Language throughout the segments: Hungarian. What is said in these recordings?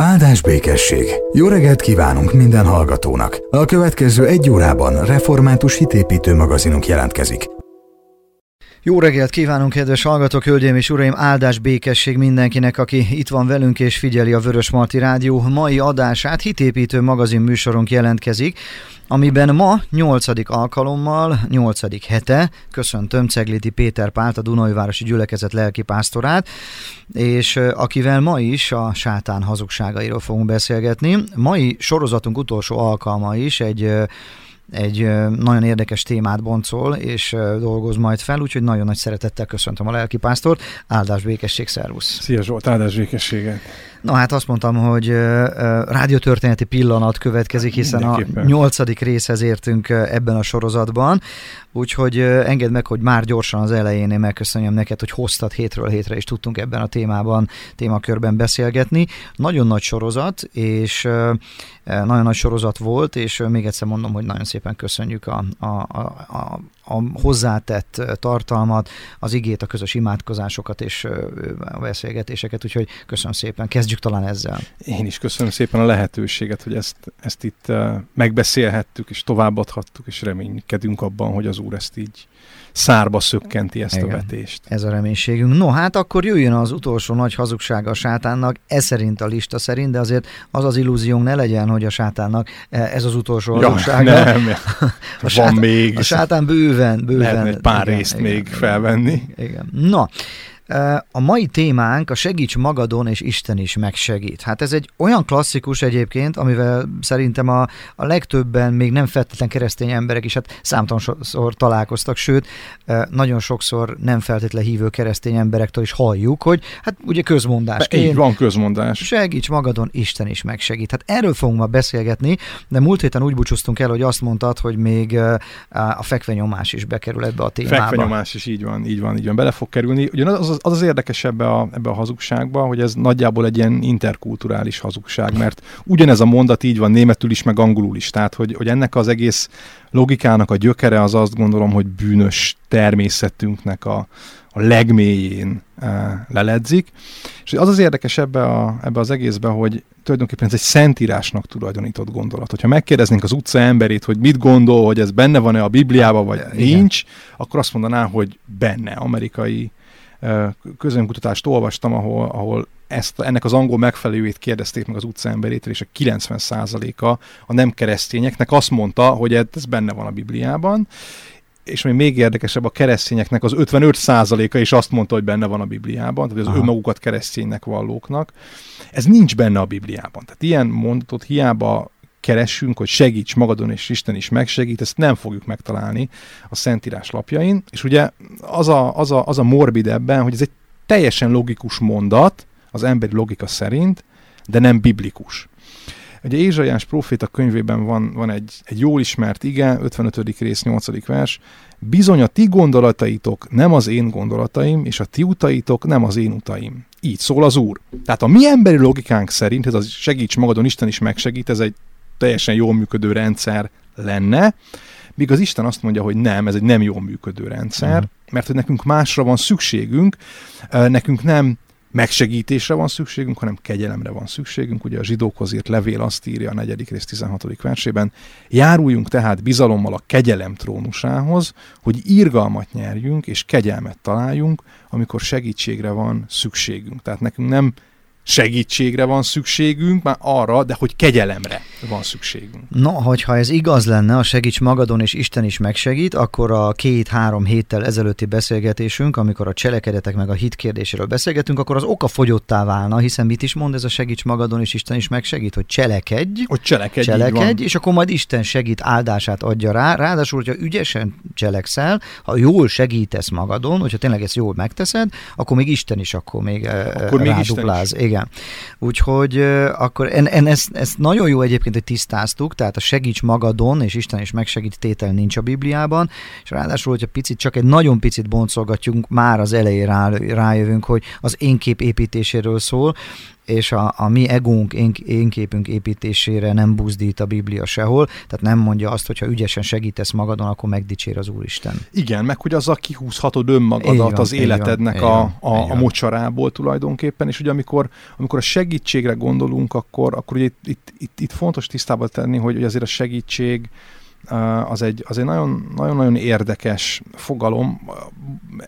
Áldás békesség! Jó reggelt kívánunk minden hallgatónak! A következő egy órában református hitépítő magazinunk jelentkezik. Jó reggelt kívánunk, kedves hallgatók, hölgyeim és uraim! Áldás békesség mindenkinek, aki itt van velünk és figyeli a Vörös Marti Rádió mai adását. Hitépítő magazin műsorunk jelentkezik, amiben ma 8. alkalommal, 8. hete köszöntöm Cegliti Péter Pált, a Dunajvárosi Gyülekezet lelkipásztorát, és akivel ma is a sátán hazugságairól fogunk beszélgetni. Mai sorozatunk utolsó alkalma is egy egy nagyon érdekes témát boncol, és dolgoz majd fel, úgyhogy nagyon nagy szeretettel köszöntöm a lelkipásztort. Áldás békesség, szervusz! Szia Zsolt, áldás békességet! Na hát azt mondtam, hogy rádiótörténeti pillanat következik, hiszen a nyolcadik részhez értünk ebben a sorozatban, úgyhogy engedd meg, hogy már gyorsan az elején én megköszönjem neked, hogy hoztad hétről hétre, és tudtunk ebben a témában, témakörben beszélgetni. Nagyon nagy sorozat, és nagyon nagy sorozat volt, és még egyszer mondom, hogy nagyon szépen köszönjük a, a, a, a hozzátett tartalmat, az igét, a közös imádkozásokat és a beszélgetéseket, úgyhogy köszönöm szépen. Kezdjük talán ezzel. Én is köszönöm szépen a lehetőséget, hogy ezt, ezt itt megbeszélhettük, és továbbadhattuk, és reménykedünk abban, hogy az Úr ezt így szárba szökkenti ezt Igen, a vetést. Ez a reménységünk. No, hát akkor jöjjön az utolsó nagy hazugsága a sátánnak, ez szerint a lista szerint, de azért az az illúziónk ne legyen, hogy a sátánnak ez az utolsó ja, hazugsága. Nem, a van sátán, még. A sátán bőven, bőven. Lehetne egy pár igen, részt igen, még igen, felvenni. Igen. Na, a mai témánk a segíts magadon, és Isten is megsegít. Hát ez egy olyan klasszikus egyébként, amivel szerintem a, a legtöbben, még nem feltétlen keresztény emberek is, hát számtalanszor találkoztak, sőt, nagyon sokszor nem feltétlen hívő keresztény emberektől is halljuk, hogy hát ugye közmondás. Így van közmondás. Segíts magadon, Isten is megsegít. Hát erről fogunk ma beszélgetni, de múlt héten úgy búcsúztunk el, hogy azt mondtad, hogy még a fekvenyomás is bekerül ebbe a témába. Fekvenyomás is így van, így van, így van, bele fog kerülni. Ugyan az, az az érdekes ebbe a, ebbe a hazugságba, hogy ez nagyjából egy ilyen interkulturális hazugság, mert ugyanez a mondat így van németül is, meg angolul is. Tehát, hogy, hogy ennek az egész logikának a gyökere az azt gondolom, hogy bűnös természetünknek a, a legmélyén e, leledzik. És az az érdekes ebbe, a, ebbe az egészbe, hogy tulajdonképpen ez egy szentírásnak tulajdonított gondolat. Hogyha megkérdeznénk az utca emberét, hogy mit gondol, hogy ez benne van-e a Bibliában, vagy Igen. nincs, akkor azt mondaná, hogy benne, amerikai közönkutatást olvastam, ahol, ahol ezt, ennek az angol megfelelőjét kérdezték meg az utcaemberétől, és a 90%-a a nem keresztényeknek azt mondta, hogy ez benne van a Bibliában, és ami még érdekesebb, a keresztényeknek az 55%-a is azt mondta, hogy benne van a Bibliában, tehát az Aha. önmagukat kereszténynek vallóknak. Ez nincs benne a Bibliában. Tehát ilyen mondatot hiába keressünk, hogy segíts magadon, és Isten is megsegít, ezt nem fogjuk megtalálni a Szentírás lapjain. És ugye az a, az a, az a morbid ebben, hogy ez egy teljesen logikus mondat, az emberi logika szerint, de nem biblikus. Ugye Ézsaiás proféta könyvében van, van egy, egy jól ismert ige, 55. rész, 8. vers, bizony a ti gondolataitok nem az én gondolataim, és a ti utaitok nem az én utaim. Így szól az Úr. Tehát a mi emberi logikánk szerint, ez az segíts magadon, Isten is megsegít, ez egy teljesen jól működő rendszer lenne, míg az Isten azt mondja, hogy nem, ez egy nem jól működő rendszer, uh-huh. mert hogy nekünk másra van szükségünk, nekünk nem megsegítésre van szükségünk, hanem kegyelemre van szükségünk. Ugye a zsidókhoz írt levél azt írja a negyedik rész 16. versében, járuljunk tehát bizalommal a kegyelem trónusához, hogy írgalmat nyerjünk és kegyelmet találjunk, amikor segítségre van szükségünk. Tehát nekünk nem segítségre van szükségünk, már arra, de hogy kegyelemre van szükségünk. No, hogyha ez igaz lenne, a segíts magadon és Isten is megsegít, akkor a két-három héttel ezelőtti beszélgetésünk, amikor a cselekedetek meg a hit kérdéséről beszélgetünk, akkor az oka fogyottá válna, hiszen mit is mond ez a segíts magadon és Isten is megsegít, hogy cselekedj, hogy cselekedj, cselekedj és akkor majd Isten segít, áldását adja rá. Ráadásul, hogyha ügyesen cselekszel, ha jól segítesz magadon, hogyha tényleg ezt jól megteszed, akkor még Isten is akkor még akkor még Isten is. Igen. Úgyhogy akkor en, en ezt, ezt nagyon jó egyébként, hogy tisztáztuk, tehát a segíts magadon, és Isten is megsegít tétel nincs a Bibliában, és ráadásul, hogyha picit, csak egy nagyon picit boncolgatjunk, már az elején rá, rájövünk, hogy az én kép építéséről szól, és a, a mi egónk, én, én képünk építésére nem buzdít a Biblia sehol, tehát nem mondja azt, hogy ha ügyesen segítesz magadon, akkor megdicsér az Úristen. Igen, meg hogy azzal kihúzhatod önmagadat van, az életednek van, a, a, a mocsarából tulajdonképpen, és ugye amikor, amikor a segítségre gondolunk, akkor, akkor ugye itt, itt, itt, itt fontos tisztában tenni, hogy, hogy azért a segítség, az egy, az egy nagyon, nagyon-nagyon érdekes fogalom.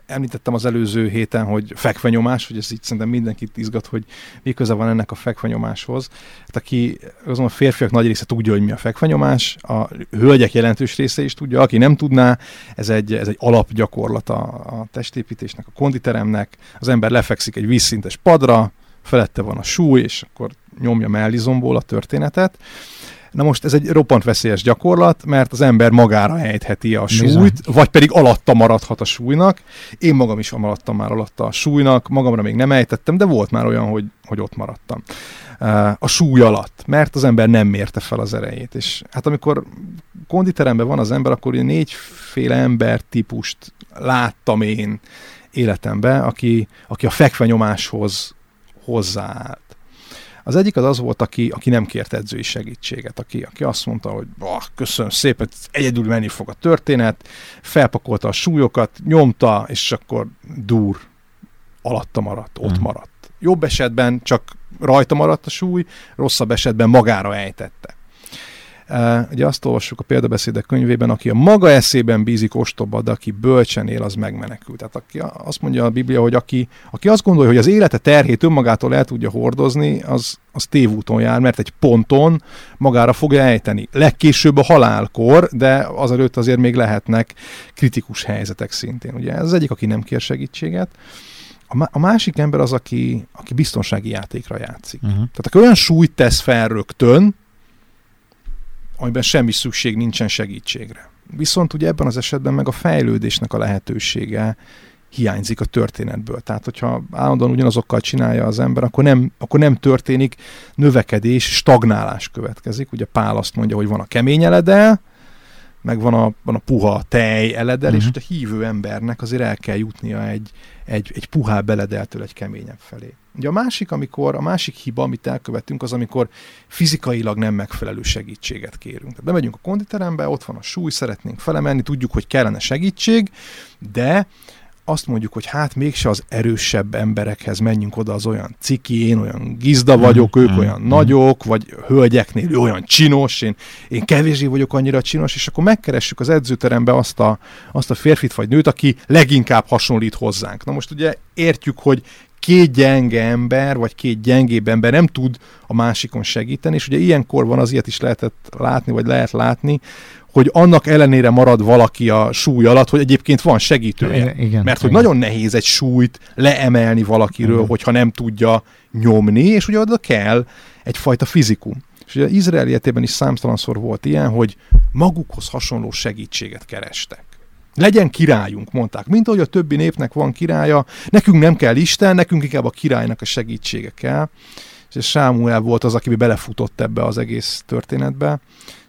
Említettem az előző héten, hogy fekvenyomás, hogy ez így szerintem mindenkit izgat, hogy mi köze van ennek a fekvenyomáshoz. Hát aki, azon a férfiak nagy része tudja, hogy mi a fekvenyomás, a hölgyek jelentős része is tudja, aki nem tudná, ez egy, ez egy alapgyakorlat a, a testépítésnek, a konditeremnek. Az ember lefekszik egy vízszintes padra, felette van a súly, és akkor nyomja mellizomból a történetet. Na most ez egy roppant veszélyes gyakorlat, mert az ember magára ejtheti a súlyt, Bizony. vagy pedig alatta maradhat a súlynak. Én magam is maradtam már alatta a súlynak, magamra még nem ejtettem, de volt már olyan, hogy, hogy ott maradtam a súly alatt, mert az ember nem mérte fel az erejét. És hát amikor konditeremben van az ember, akkor négyféle ember típust láttam én életemben, aki, aki a fekvenyomáshoz hozzáállt. Az egyik az az volt, aki, aki nem kért edzői segítséget, aki, aki azt mondta, hogy köszönöm szépen, egyedül menni fog a történet, felpakolta a súlyokat, nyomta, és akkor dur, alatta maradt, ott hmm. maradt. Jobb esetben csak rajta maradt a súly, rosszabb esetben magára ejtette. Ugye azt olvassuk a példabeszédek könyvében, aki a maga eszében bízik ostoba, de aki bölcsen él, az megmenekül. Tehát aki, azt mondja a Biblia, hogy aki, aki azt gondolja, hogy az élete terhét önmagától el tudja hordozni, az, az tévúton jár, mert egy ponton magára fogja ejteni. Legkésőbb a halálkor, de azelőtt azért még lehetnek kritikus helyzetek szintén. Ugye ez az egyik, aki nem kér segítséget. A másik ember az, aki, aki biztonsági játékra játszik. Uh-huh. Tehát aki olyan súlyt tesz fel rögtön, amiben semmi szükség nincsen segítségre. Viszont ugye ebben az esetben meg a fejlődésnek a lehetősége hiányzik a történetből. Tehát, hogyha állandóan ugyanazokkal csinálja az ember, akkor nem, akkor nem történik növekedés, stagnálás következik. Ugye Pál azt mondja, hogy van a kemény eledel, meg van a, van a puha tej eledel, uh-huh. és hogy a hívő embernek azért el kell jutnia egy, egy, egy puhább eledeltől egy keményebb felé. Ugye a másik, amikor a másik hiba, amit elkövetünk, az, amikor fizikailag nem megfelelő segítséget kérünk. Tehát bemegyünk a konditerembe, ott van a súly, szeretnénk felemenni, tudjuk, hogy kellene segítség, de azt mondjuk, hogy hát mégse az erősebb emberekhez menjünk oda, az olyan ciki, én olyan gizda vagyok, mm, ők olyan mm. nagyok, vagy hölgyeknél ő olyan csinos, én, én kevésbé vagyok annyira csinos, és akkor megkeressük az edzőterembe azt a, azt a férfit vagy nőt, aki leginkább hasonlít hozzánk. Na most ugye értjük, hogy két gyenge ember, vagy két gyengébb ember nem tud a másikon segíteni, és ugye ilyenkor van az ilyet is lehetett látni, vagy lehet látni, hogy annak ellenére marad valaki a súly alatt, hogy egyébként van segítője. Igen, Mert hogy igen. nagyon nehéz egy súlyt leemelni valakiről, igen. hogyha nem tudja nyomni, és ugye oda kell egyfajta fizikum. És ugye Izrael életében is számtalanszor volt ilyen, hogy magukhoz hasonló segítséget kerestek. Legyen királyunk, mondták. Mint ahogy a többi népnek van királya, nekünk nem kell Isten, nekünk inkább a királynak a segítsége kell. És Sámuel volt az, aki belefutott ebbe az egész történetbe.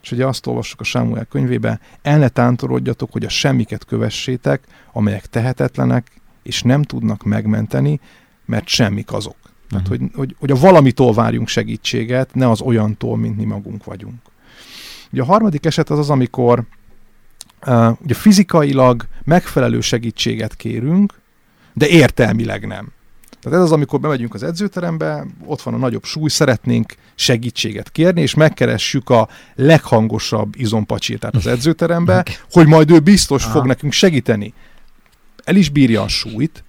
És ugye azt olvassuk a Sámuel könyvébe, el ne tántorodjatok, hogy a semmiket kövessétek, amelyek tehetetlenek, és nem tudnak megmenteni, mert semmik azok. Tehát, hogy, hogy, hogy a valamitól várjunk segítséget, ne az olyantól, mint mi magunk vagyunk. Ugye a harmadik eset az az, amikor ugye fizikailag megfelelő segítséget kérünk, de értelmileg nem. Tehát ez az, amikor bemegyünk az edzőterembe, ott van a nagyobb súly, szeretnénk segítséget kérni, és megkeressük a leghangosabb izompacsirtát az edzőterembe, hogy majd ő biztos Aha. fog nekünk segíteni. El is bírja a súlyt,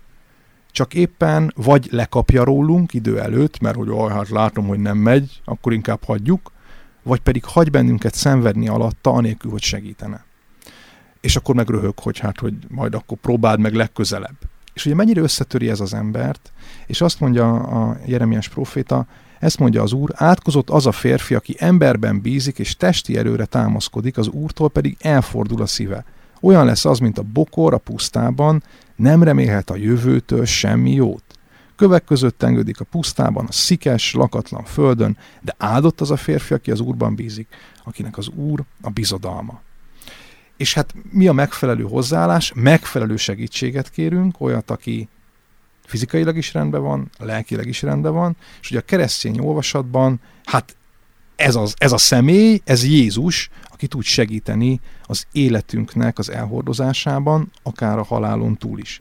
csak éppen vagy lekapja rólunk idő előtt, mert hogy oh, hát látom, hogy nem megy, akkor inkább hagyjuk, vagy pedig hagy bennünket szenvedni alatta, anélkül, hogy segítene. És akkor megröhög, hogy hát, hogy majd akkor próbáld meg legközelebb. És ugye mennyire összetöri ez az embert, és azt mondja a Jeremiás proféta, ezt mondja az Úr, átkozott az a férfi, aki emberben bízik és testi erőre támaszkodik, az Úrtól pedig elfordul a szíve. Olyan lesz az, mint a bokor a pusztában, nem remélhet a jövőtől semmi jót. Kövek között tengődik a pusztában, a szikes, lakatlan földön, de áldott az a férfi, aki az Úrban bízik, akinek az Úr a bizodalma. És hát mi a megfelelő hozzáállás? Megfelelő segítséget kérünk, olyat, aki Fizikailag is rendben van, lelkileg is rendben van, és ugye a keresztény olvasatban, hát ez, az, ez a személy, ez Jézus, aki tud segíteni az életünknek az elhordozásában, akár a halálon túl is.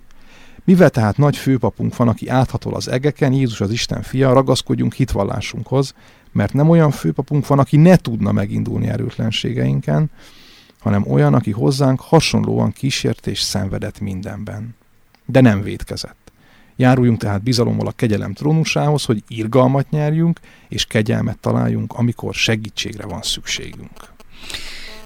Mivel tehát nagy főpapunk van, aki áthatol az egeken, Jézus az Isten fia, ragaszkodjunk hitvallásunkhoz, mert nem olyan főpapunk van, aki ne tudna megindulni erőtlenségeinken, hanem olyan, aki hozzánk hasonlóan kísért és szenvedett mindenben. De nem védkezett. Járuljunk tehát bizalommal a kegyelem trónusához, hogy irgalmat nyerjünk, és kegyelmet találjunk, amikor segítségre van szükségünk.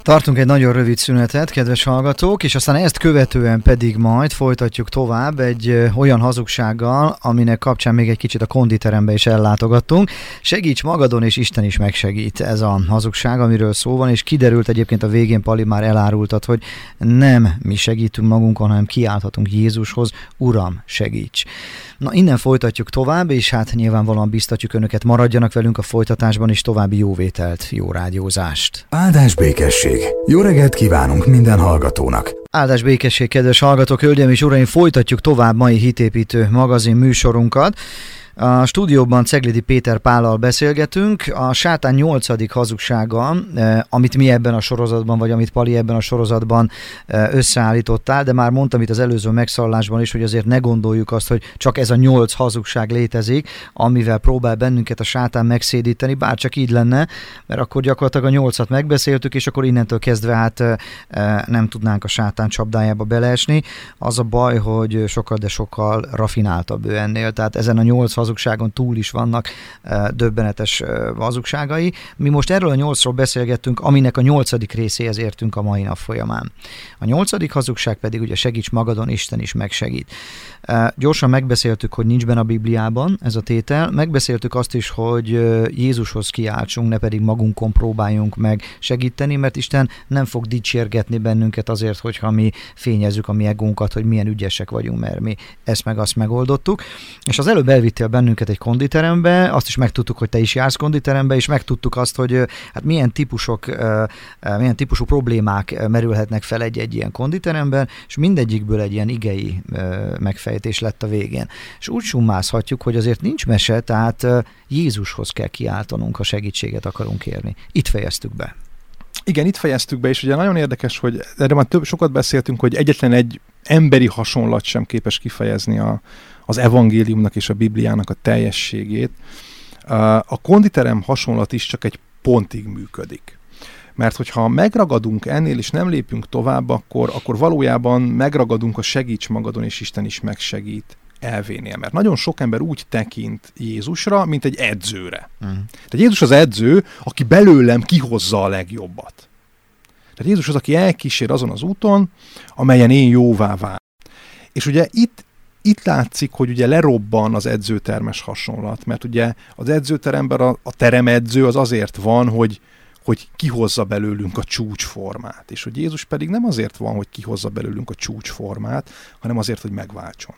Tartunk egy nagyon rövid szünetet, kedves hallgatók, és aztán ezt követően pedig majd folytatjuk tovább egy olyan hazugsággal, aminek kapcsán még egy kicsit a konditerembe is ellátogattunk. Segíts magadon, és Isten is megsegít ez a hazugság, amiről szó van, és kiderült egyébként a végén Pali már elárultat, hogy nem mi segítünk magunkon, hanem kiálthatunk Jézushoz, Uram, segíts! Na innen folytatjuk tovább, és hát nyilvánvalóan biztatjuk önöket, maradjanak velünk a folytatásban, és további jóvételt, jó rádiózást. Áldás békesség! Jó reggelt kívánunk minden hallgatónak! Áldás békesség, kedves hallgatók, hölgyeim és uraim, folytatjuk tovább mai hitépítő magazin műsorunkat. A stúdióban Ceglidi Péter Pállal beszélgetünk. A sátán nyolcadik hazugsága, eh, amit mi ebben a sorozatban, vagy amit Pali ebben a sorozatban eh, összeállítottál, de már mondtam itt az előző megszallásban is, hogy azért ne gondoljuk azt, hogy csak ez a nyolc hazugság létezik, amivel próbál bennünket a sátán megszédíteni, bár csak így lenne, mert akkor gyakorlatilag a nyolcat megbeszéltük, és akkor innentől kezdve hát eh, nem tudnánk a sátán csapdájába beleesni. Az a baj, hogy sokkal, de sokkal rafináltabb ő ennél. Tehát ezen a nyolc hazugságon túl is vannak döbbenetes hazugságai. Mi most erről a nyolcról beszélgettünk, aminek a nyolcadik részéhez értünk a mai nap folyamán. A nyolcadik hazugság pedig ugye segíts magadon, Isten is megsegít. Gyorsan megbeszéltük, hogy nincs benne a Bibliában ez a tétel, megbeszéltük azt is, hogy Jézushoz kiáltsunk, ne pedig magunkon próbáljunk meg segíteni, mert Isten nem fog dicsérgetni bennünket azért, hogyha mi fényezzük a mi egónkat, hogy milyen ügyesek vagyunk, mert mi ezt meg azt megoldottuk. És az előbb elvittél bennünket egy konditerembe, azt is megtudtuk, hogy te is jársz konditerembe, és megtudtuk azt, hogy hát milyen típusok, milyen típusú problémák merülhetnek fel egy-egy ilyen konditeremben, és mindegyikből egy ilyen igei megfejtés lett a végén. És úgy summázhatjuk, hogy azért nincs mese, tehát Jézushoz kell kiáltanunk, ha segítséget akarunk kérni. Itt fejeztük be. Igen, itt fejeztük be, és ugye nagyon érdekes, hogy erre már több, sokat beszéltünk, hogy egyetlen egy emberi hasonlat sem képes kifejezni a, az evangéliumnak és a Bibliának a teljességét. A konditerem hasonlat is csak egy pontig működik. Mert hogyha megragadunk ennél, és nem lépünk tovább, akkor, akkor valójában megragadunk a segíts magadon, és Isten is megsegít elvénél. Mert nagyon sok ember úgy tekint Jézusra, mint egy edzőre. Uh-huh. Tehát Jézus az edző, aki belőlem kihozza a legjobbat. Tehát Jézus az, aki elkísér azon az úton, amelyen én jóvá vál. És ugye itt itt látszik, hogy ugye lerobban az edzőtermes hasonlat, mert ugye az edzőteremben a, a teremedző az azért van, hogy, hogy kihozza belőlünk a csúcsformát, és hogy Jézus pedig nem azért van, hogy kihozza belőlünk a csúcsformát, hanem azért, hogy megváltson.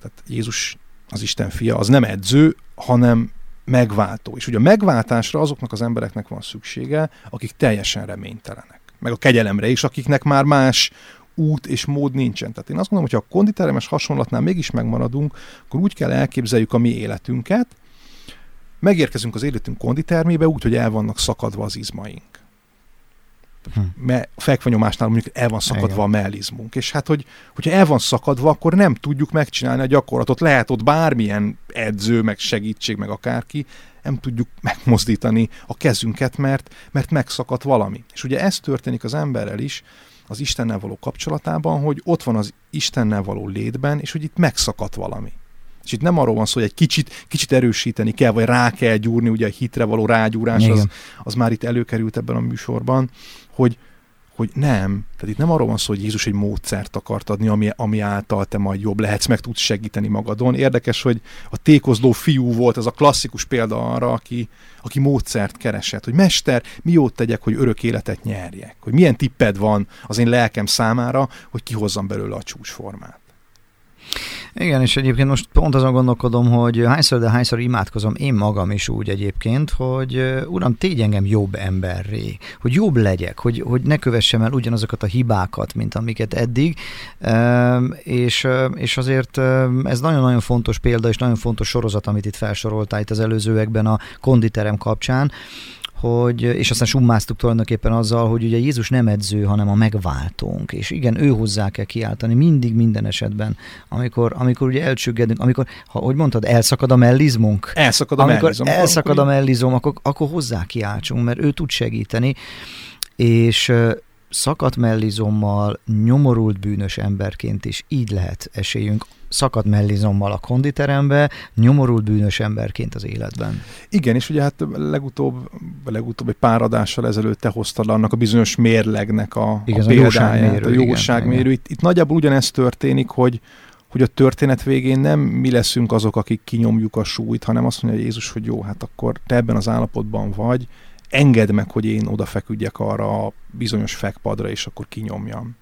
Tehát Jézus, az Isten fia, az nem edző, hanem megváltó. És ugye a megváltásra azoknak az embereknek van szüksége, akik teljesen reménytelenek. Meg a kegyelemre is, akiknek már más út és mód nincsen. Tehát én azt gondolom, hogy ha a konditeremes hasonlatnál mégis megmaradunk, akkor úgy kell elképzeljük a mi életünket, megérkezünk az életünk konditermébe úgy, hogy el vannak szakadva az izmaink. Hm. Mert a fekvanyomásnál mondjuk el van szakadva Igen. a mellizmunk. És hát, hogy, hogyha el van szakadva, akkor nem tudjuk megcsinálni a gyakorlatot. Lehet ott bármilyen edző, meg segítség, meg akárki, nem tudjuk megmozdítani a kezünket, mert, mert megszakadt valami. És ugye ez történik az emberrel is, az Istennel való kapcsolatában, hogy ott van az Istennel való létben, és hogy itt megszakadt valami. És itt nem arról van szó, hogy egy kicsit, kicsit erősíteni kell, vagy rá kell gyúrni, ugye a hitre való rágyúrás, az, az már itt előkerült ebben a műsorban, hogy, hogy nem, tehát itt nem arról van szó, hogy Jézus egy módszert akart adni, ami, ami által te majd jobb lehetsz, meg tudsz segíteni magadon. Érdekes, hogy a tékozló fiú volt ez a klasszikus példa arra, aki, aki módszert keresett, hogy mester, mi jót tegyek, hogy örök életet nyerjek, hogy milyen tipped van az én lelkem számára, hogy kihozzam belőle a csúcsformát. Igen, és egyébként most pont azon gondolkodom, hogy hányszor, de hányszor imádkozom én magam is úgy egyébként, hogy uram, tégy engem jobb emberré, hogy jobb legyek, hogy, hogy ne kövessem el ugyanazokat a hibákat, mint amiket eddig, és, és azért ez nagyon-nagyon fontos példa, és nagyon fontos sorozat, amit itt felsoroltál itt az előzőekben a konditerem kapcsán, hogy, és aztán summáztuk tulajdonképpen azzal, hogy ugye Jézus nem edző, hanem a megváltónk, és igen, ő hozzá kell kiáltani mindig minden esetben, amikor, amikor ugye elcsüggedünk, amikor, ha, hogy mondtad, elszakad a mellizmunk? Elszakad a amikor mellizom. elszakad a mellizom, akkor, akkor hozzá kiáltsunk, mert ő tud segíteni, és szakadt mellizommal, nyomorult bűnös emberként is így lehet esélyünk szakadt mellizommal a konditerembe, nyomorult bűnös emberként az életben. Igen, és ugye hát legutóbb, legutóbb egy pár adással ezelőtt te hoztad annak a bizonyos mérlegnek a, igen, a példáját, a jóságmérő. Itt, itt nagyjából ugyanezt történik, hogy, hogy a történet végén nem mi leszünk azok, akik kinyomjuk a súlyt, hanem azt mondja Jézus, hogy jó, hát akkor te ebben az állapotban vagy, engedd meg, hogy én odafeküdjek arra a bizonyos fekpadra, és akkor kinyomjam.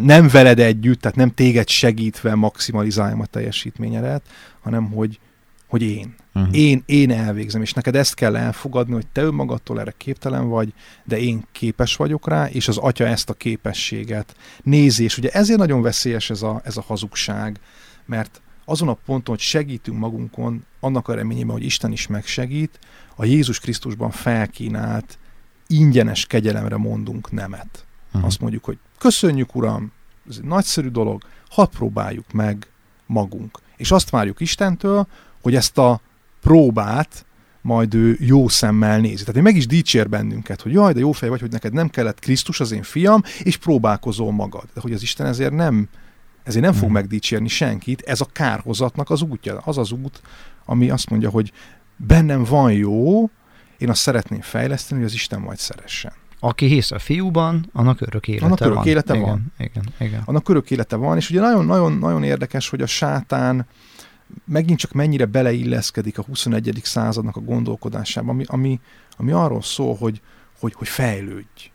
Nem veled együtt, tehát nem téged segítve maximalizáljam a teljesítményedet, hanem hogy, hogy én. Uh-huh. Én, én elvégzem, és neked ezt kell elfogadni, hogy te önmagadtól erre képtelen vagy, de én képes vagyok rá, és az atya ezt a képességet nézi, és ugye ezért nagyon veszélyes ez a, ez a hazugság, mert azon a ponton, hogy segítünk magunkon, annak a reményében, hogy Isten is megsegít, a Jézus Krisztusban felkínált ingyenes kegyelemre mondunk nemet. Uh-huh. Azt mondjuk, hogy köszönjük Uram, ez egy nagyszerű dolog, hadd próbáljuk meg magunk. És azt várjuk Istentől, hogy ezt a próbát majd ő jó szemmel nézi. Tehát meg is dicsér bennünket, hogy jaj, de jó fej vagy, hogy neked nem kellett Krisztus, az én fiam, és próbálkozol magad. De hogy az Isten ezért nem, ezért nem fog hmm. megdicsérni senkit, ez a kárhozatnak az útja. Az az út, ami azt mondja, hogy bennem van jó, én azt szeretném fejleszteni, hogy az Isten majd szeressen. Aki hisz a fiúban, annak örök élete annak örök van. élete igen, van. Igen, igen. Annak örök élete van, és ugye nagyon-nagyon nagyon érdekes, hogy a sátán megint csak mennyire beleilleszkedik a 21. századnak a gondolkodásába, ami, ami, ami arról szól, hogy, hogy, hogy fejlődj.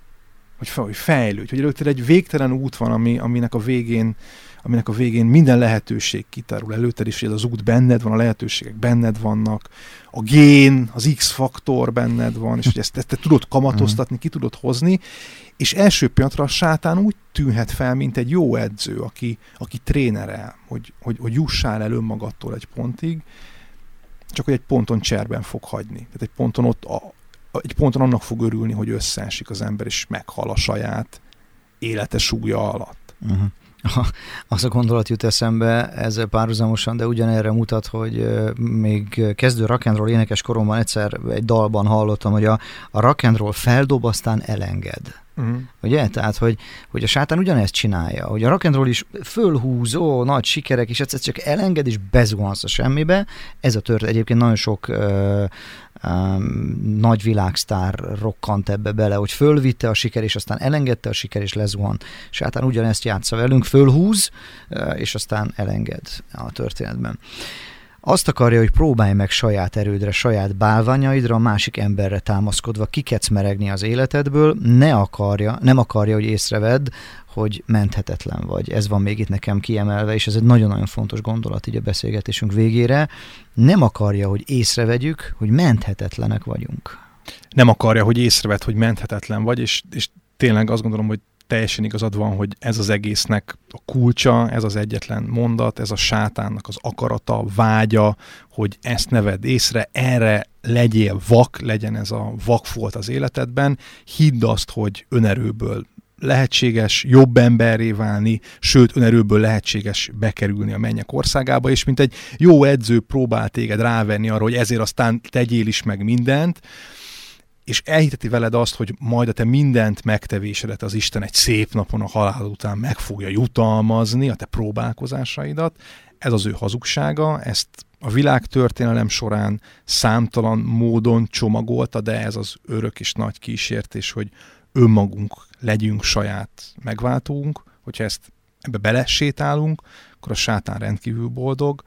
Hogy, hogy fejlődj. Hogy előtted egy végtelen út van, ami, aminek a végén aminek a végén minden lehetőség kitárul előtted is, az út benned van, a lehetőségek benned vannak, a gén, az X-faktor benned van, és hogy ezt, ezt te tudod kamatoztatni, ki tudod hozni, és első pillanatra a sátán úgy tűnhet fel, mint egy jó edző, aki, aki trénerel, hogy, hogy, hogy jussál el önmagadtól egy pontig, csak hogy egy ponton cserben fog hagyni. Tehát egy ponton ott, a, egy ponton annak fog örülni, hogy összeesik az ember, és meghal a saját élete súlya alatt. Uh-huh. Az a gondolat jut eszembe ezzel párhuzamosan, de ugyanerre mutat, hogy még kezdő rock'n'roll énekes koromban egyszer egy dalban hallottam, hogy a, a rock'n'roll feldob, aztán elenged. Uh-huh. Ugye? Tehát, hogy, hogy a sátán ugyanezt csinálja, hogy a rock'n'roll is fölhúzó, nagy sikerek, és egyszer csak elenged, és bezuhansz a semmibe. Ez a tört egyébként nagyon sok uh, nagy világsztár rokkant ebbe bele, hogy fölvitte a siker, és aztán elengedte a siker, és lezuhan. Sátán ugyanezt játsza velünk, fölhúz, és aztán elenged a történetben. Azt akarja, hogy próbálj meg saját erődre, saját bálványaidra, a másik emberre támaszkodva kikecmeregni az életedből, ne akarja, nem akarja, hogy észrevedd, hogy menthetetlen vagy. Ez van még itt nekem kiemelve, és ez egy nagyon-nagyon fontos gondolat így a beszélgetésünk végére. Nem akarja, hogy észrevegyük, hogy menthetetlenek vagyunk. Nem akarja, hogy észrevedd, hogy menthetetlen vagy, és, és tényleg azt gondolom, hogy teljesen igazad van, hogy ez az egésznek a kulcsa, ez az egyetlen mondat, ez a sátánnak az akarata, vágya, hogy ezt neved észre, erre legyél vak, legyen ez a vakfolt az életedben, hidd azt, hogy önerőből lehetséges jobb emberré válni, sőt önerőből lehetséges bekerülni a mennyek országába, és mint egy jó edző próbál téged rávenni arra, hogy ezért aztán tegyél is meg mindent, és elhiteti veled azt, hogy majd a te mindent megtevésedet az Isten egy szép napon a halál után meg fogja jutalmazni a te próbálkozásaidat. Ez az ő hazugsága, ezt a világ történelem során számtalan módon csomagolta, de ez az örök és nagy kísértés, hogy önmagunk legyünk saját megváltónk, hogyha ezt ebbe belesétálunk, akkor a sátán rendkívül boldog,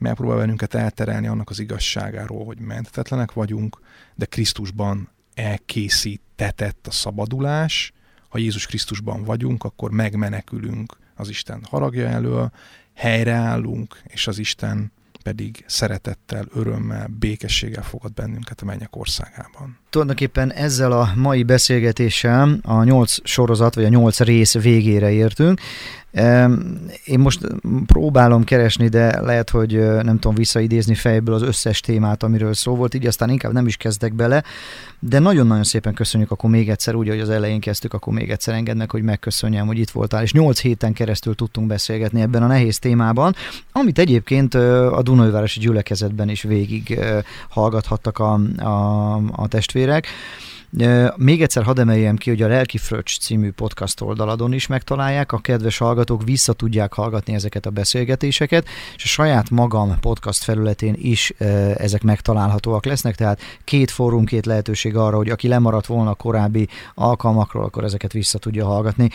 megpróbál bennünket elterelni annak az igazságáról, hogy menthetetlenek vagyunk, de Krisztusban elkészítetett a szabadulás. Ha Jézus Krisztusban vagyunk, akkor megmenekülünk az Isten haragja elől, helyreállunk, és az Isten pedig szeretettel, örömmel, békességgel fogad bennünket a mennyek országában. Tulajdonképpen ezzel a mai beszélgetéssel a nyolc sorozat, vagy a nyolc rész végére értünk. Én most próbálom keresni, de lehet, hogy nem tudom visszaidézni fejből az összes témát, amiről szó volt, így aztán inkább nem is kezdek bele, de nagyon-nagyon szépen köszönjük akkor még egyszer, úgy, hogy az elején kezdtük, akkor még egyszer engednek, hogy megköszönjem, hogy itt voltál, és nyolc héten keresztül tudtunk beszélgetni ebben a nehéz témában, amit egyébként a Dunajvárosi gyülekezetben is végig hallgathattak a, a, a testvérek testvérek, még egyszer hadd emeljem ki, hogy a Lelki Fröccs című podcast oldaladon is megtalálják, a kedves hallgatók vissza tudják hallgatni ezeket a beszélgetéseket, és a saját magam podcast felületén is ezek megtalálhatóak lesznek, tehát két fórum, két lehetőség arra, hogy aki lemaradt volna a korábbi alkalmakról, akkor ezeket vissza tudja hallgatni.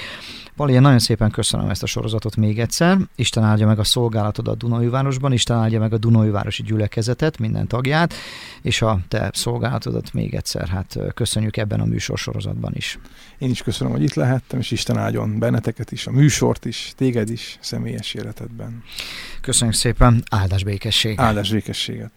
Valia, nagyon szépen köszönöm ezt a sorozatot még egyszer. Isten áldja meg a szolgálatodat Dunajvárosban, Isten áldja meg a Dunajvárosi gyülekezetet, minden tagját, és a te szolgálatodat még egyszer, hát köszönjük ebben a műsorsorozatban is. Én is köszönöm, hogy itt lehettem, és Isten áldjon benneteket is, a műsort is, téged is, személyes életedben. Köszönjük szépen, áldás békesség. Áldás békességet.